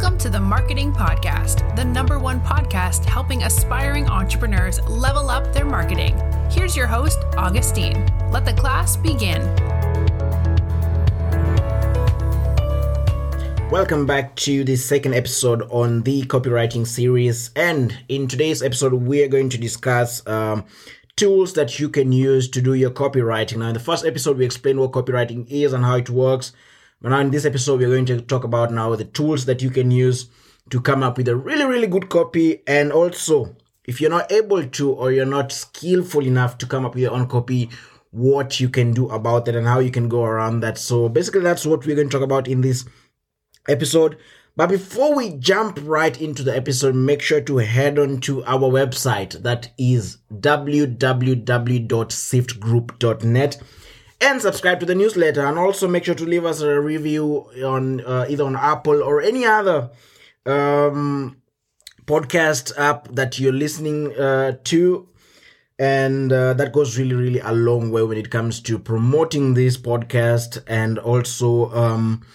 Welcome to the Marketing Podcast, the number one podcast helping aspiring entrepreneurs level up their marketing. Here's your host, Augustine. Let the class begin. Welcome back to the second episode on the copywriting series. And in today's episode, we are going to discuss um, tools that you can use to do your copywriting. Now, in the first episode, we explained what copywriting is and how it works. But now in this episode, we're going to talk about now the tools that you can use to come up with a really, really good copy. And also, if you're not able to or you're not skillful enough to come up with your own copy, what you can do about that and how you can go around that. So basically, that's what we're going to talk about in this episode. But before we jump right into the episode, make sure to head on to our website that is www.siftgroup.net and subscribe to the newsletter. And also make sure to leave us a review on uh, either on apple or any other um, podcast app that you're listening uh, to. And uh, that goes really really a long way when it comes to promoting this podcast and also um,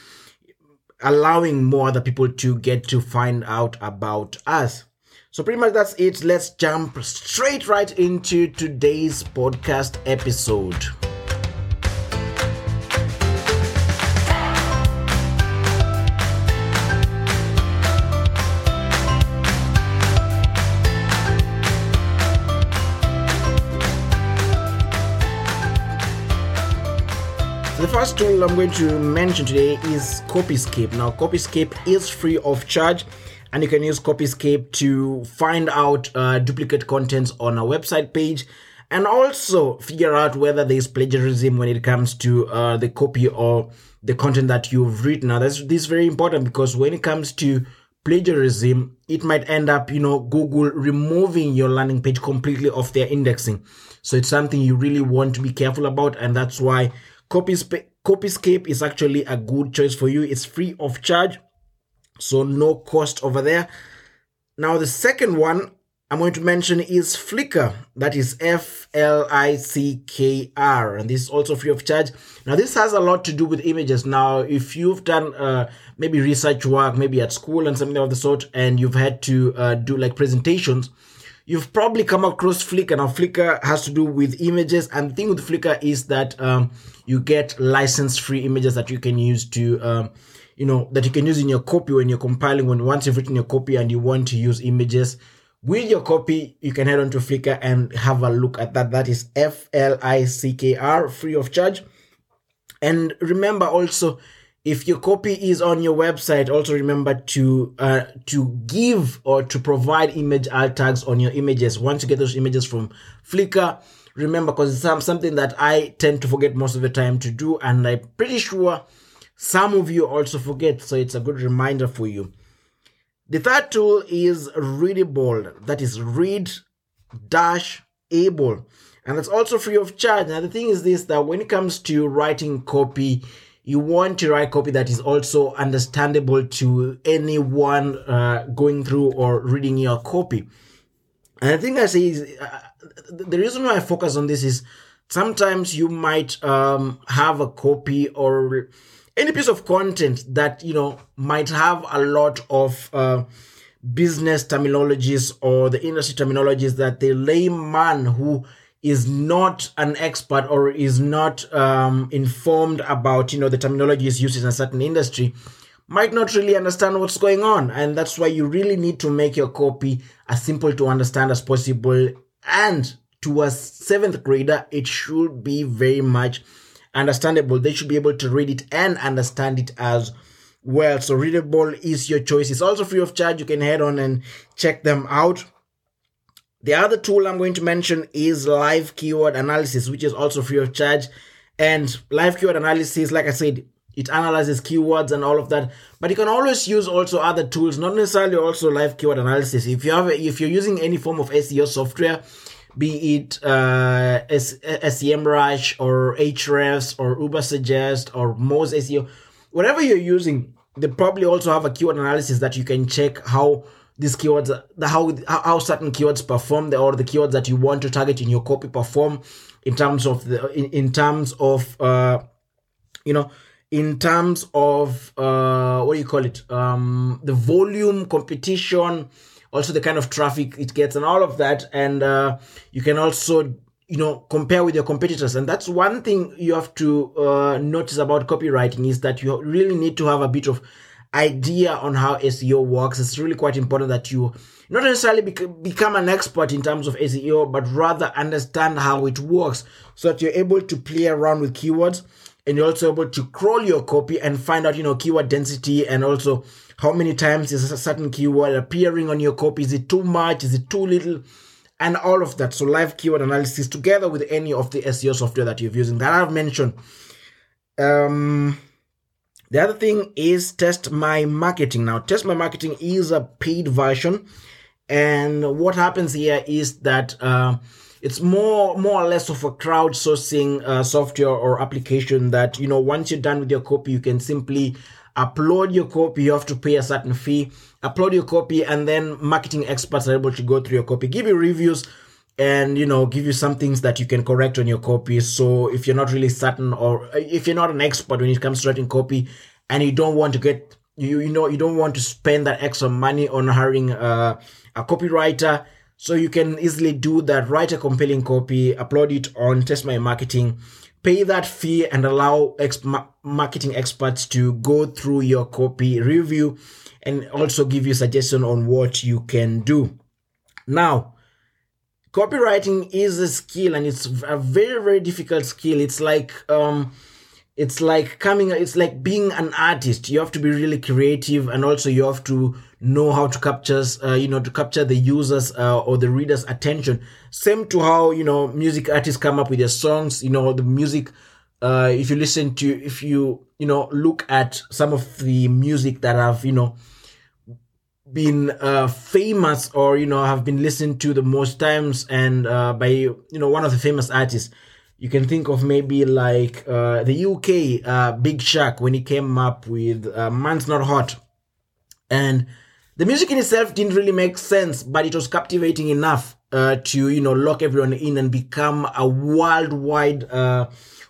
allowing more other people to get to find out about us. So pretty much that's it. Let's jump straight right into today's podcast episode The first tool I'm going to mention today is Copyscape. Now, Copyscape is free of charge, and you can use Copyscape to find out uh, duplicate contents on a website page and also figure out whether there's plagiarism when it comes to uh, the copy or the content that you've written. Now, this is very important because when it comes to plagiarism, it might end up, you know, Google removing your landing page completely off their indexing. So it's something you really want to be careful about, and that's why Copyscape, Copyscape is actually a good choice for you. It's free of charge, so no cost over there. Now, the second one I'm going to mention is Flickr. That is F L I C K R, and this is also free of charge. Now, this has a lot to do with images. Now, if you've done uh, maybe research work, maybe at school and something of the sort, and you've had to uh, do like presentations, you've probably come across Flickr. Now, Flickr has to do with images, and the thing with Flickr is that um, you get license-free images that you can use to, um, you know, that you can use in your copy when you're compiling. When once you've written your copy and you want to use images with your copy, you can head on to Flickr and have a look at that. That is F L I C K R, free of charge. And remember also if your copy is on your website also remember to uh, to give or to provide image alt tags on your images. Once you get those images from flickr remember because it's something that i tend to forget most of the time to do and i'm pretty sure some of you also forget so it's a good reminder for you. The third tool is readable. That is read dash able. And that's also free of charge. Now the thing is this that when it comes to writing copy you want to write copy that is also understandable to anyone uh, going through or reading your copy. And the thing I say is, uh, the reason why I focus on this is sometimes you might um, have a copy or any piece of content that you know might have a lot of uh, business terminologies or the industry terminologies that the layman who is not an expert or is not um, informed about you know the terminologies used in a certain industry might not really understand what's going on. And that's why you really need to make your copy as simple to understand as possible. And to a seventh grader it should be very much understandable. They should be able to read it and understand it as well. So readable is your choice. It's also free of charge. You can head on and check them out the other tool I'm going to mention is live keyword analysis, which is also free of charge. And live keyword analysis, like I said, it analyzes keywords and all of that. But you can always use also other tools, not necessarily also live keyword analysis. If you have, if you're using any form of SEO software, be it uh, SEMrush or Ahrefs or Ubersuggest or Moz SEO, whatever you're using, they probably also have a keyword analysis that you can check how these keywords, the how how certain keywords perform, or the keywords that you want to target in your copy perform in terms of the in, in terms of uh, you know in terms of uh, what do you call it? Um, the volume, competition, also the kind of traffic it gets, and all of that. And uh, you can also you know compare with your competitors and that's one thing you have to uh, notice about copywriting is that you really need to have a bit of idea on how seo works it's really quite important that you not necessarily bec- become an expert in terms of seo but rather understand how it works so that you're able to play around with keywords and you're also able to crawl your copy and find out you know keyword density and also how many times is a certain keyword appearing on your copy is it too much is it too little and all of that. So live keyword analysis together with any of the SEO software that you're using that I've mentioned. Um, the other thing is test my marketing. Now, test my marketing is a paid version, and what happens here is that uh, it's more more or less of a crowdsourcing uh, software or application that you know once you're done with your copy, you can simply upload your copy. You have to pay a certain fee upload your copy and then marketing experts are able to go through your copy give you reviews and you know give you some things that you can correct on your copy so if you're not really certain or if you're not an expert when it comes to writing copy and you don't want to get you you know you don't want to spend that extra money on hiring a, a copywriter so you can easily do that write a compelling copy upload it on test my marketing pay that fee and allow ex- marketing experts to go through your copy review and also give you suggestion on what you can do. Now, copywriting is a skill and it's a very very difficult skill. It's like um it's like coming it's like being an artist. You have to be really creative and also you have to know how to capture uh, you know to capture the users uh, or the readers attention. Same to how you know music artists come up with their songs. You know the music uh, if you listen to if you you know look at some of the music that have you know been uh, famous or you know have been listened to the most times and uh, by you know one of the famous artists. You can think of maybe like uh, the UK uh, Big Shaq when he came up with uh, Man's Not Hot. And the music in itself didn't really make sense but it was captivating enough uh, to you know lock everyone in and become a worldwide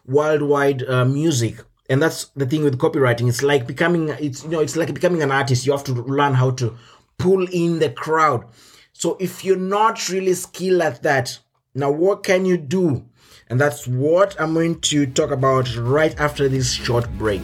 worldwide music and that's the thing with copywriting. It's like becoming it's you know it's like becoming an artist. You have to learn how to pull in the crowd. So if you're not really skilled at that now what can you do? And that's what i'm going to talk about right after this short break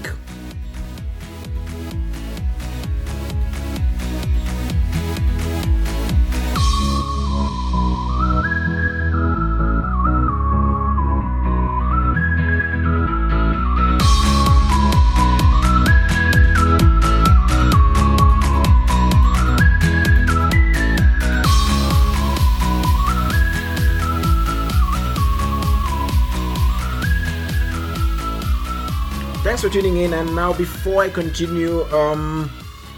thanks for tuning in. And now, before I continue, um,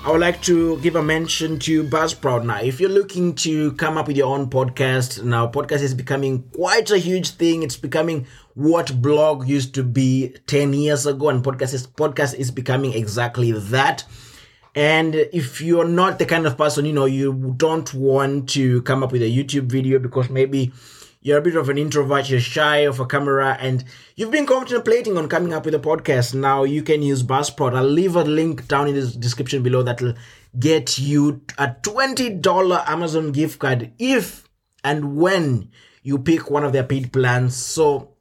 I would like to give a mention to Buzzsprout. Now, if you're looking to come up with your own podcast, now podcast is becoming quite a huge thing. It's becoming what blog used to be 10 years ago, and podcast is podcast is becoming exactly that. And if you're not the kind of person, you know, you don't want to come up with a YouTube video because maybe you're a bit of an introvert, you're shy of a camera, and you've been contemplating on coming up with a podcast. Now you can use Buzzsprout. I'll leave a link down in the description below that'll get you a $20 Amazon gift card if and when you pick one of their paid plans. So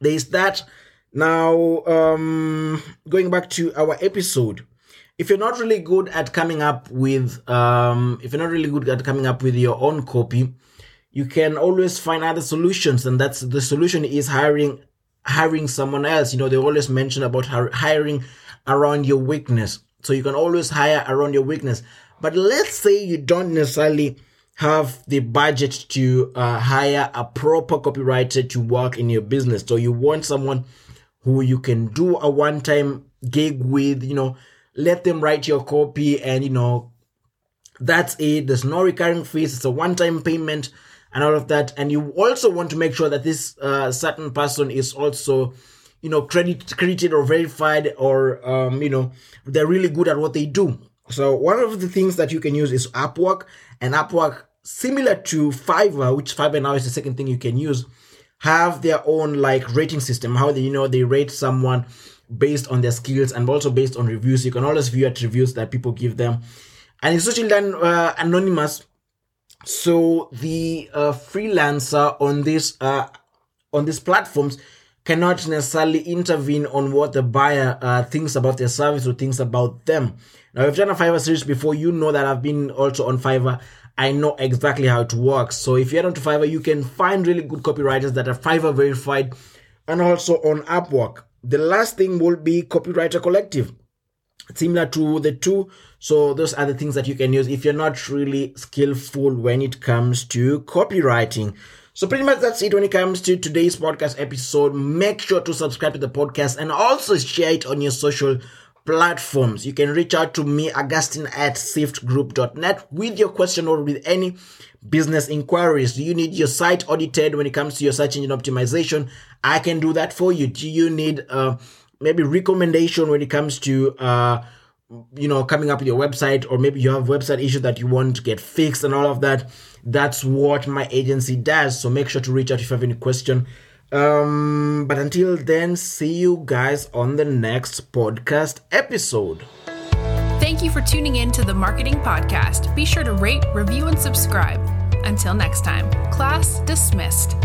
there's that. Now, um, going back to our episode, if you're not really good at coming up with, um, if you're not really good at coming up with your own copy, you can always find other solutions and that's the solution is hiring hiring someone else. You know they always mention about hiring around your weakness. So you can always hire around your weakness. But let's say you don't necessarily have the budget to uh, hire a proper copywriter to work in your business. So you want someone who you can do a one-time gig with you know let them write your copy and you know that's it. There's no recurring fees. It's a one-time payment and all of that. And you also want to make sure that this uh, certain person is also, you know, credit, credited or verified or, um, you know, they're really good at what they do. So one of the things that you can use is Upwork and Upwork, similar to Fiverr, which Fiverr now is the second thing you can use, have their own like rating system. How they, you know, they rate someone based on their skills and also based on reviews. You can always view at reviews that people give them, and it's usually done uh, anonymous. So the uh, freelancer on this uh, on these platforms cannot necessarily intervene on what the buyer uh, thinks about their service or thinks about them. Now, if you've done a Fiverr series before, you know that I've been also on Fiverr. I know exactly how it works. So if you're onto Fiverr, you can find really good copywriters that are Fiverr verified and also on Upwork. The last thing will be Copywriter Collective. Similar to the two. So those are the things that you can use if you're not really skillful when it comes to copywriting. So pretty much that's it when it comes to today's podcast episode. Make sure to subscribe to the podcast and also share it on your social platforms. You can reach out to me, Augustine at siftgroup.net with your question or with any business inquiries. Do you need your site audited when it comes to your search engine optimization? I can do that for you. Do you need uh, maybe recommendation when it comes to uh, you know coming up with your website or maybe you have website issue that you want to get fixed and all of that that's what my agency does so make sure to reach out if you have any question um, but until then, see you guys on the next podcast episode. Thank you for tuning in to the Marketing Podcast. Be sure to rate, review, and subscribe. Until next time, class dismissed.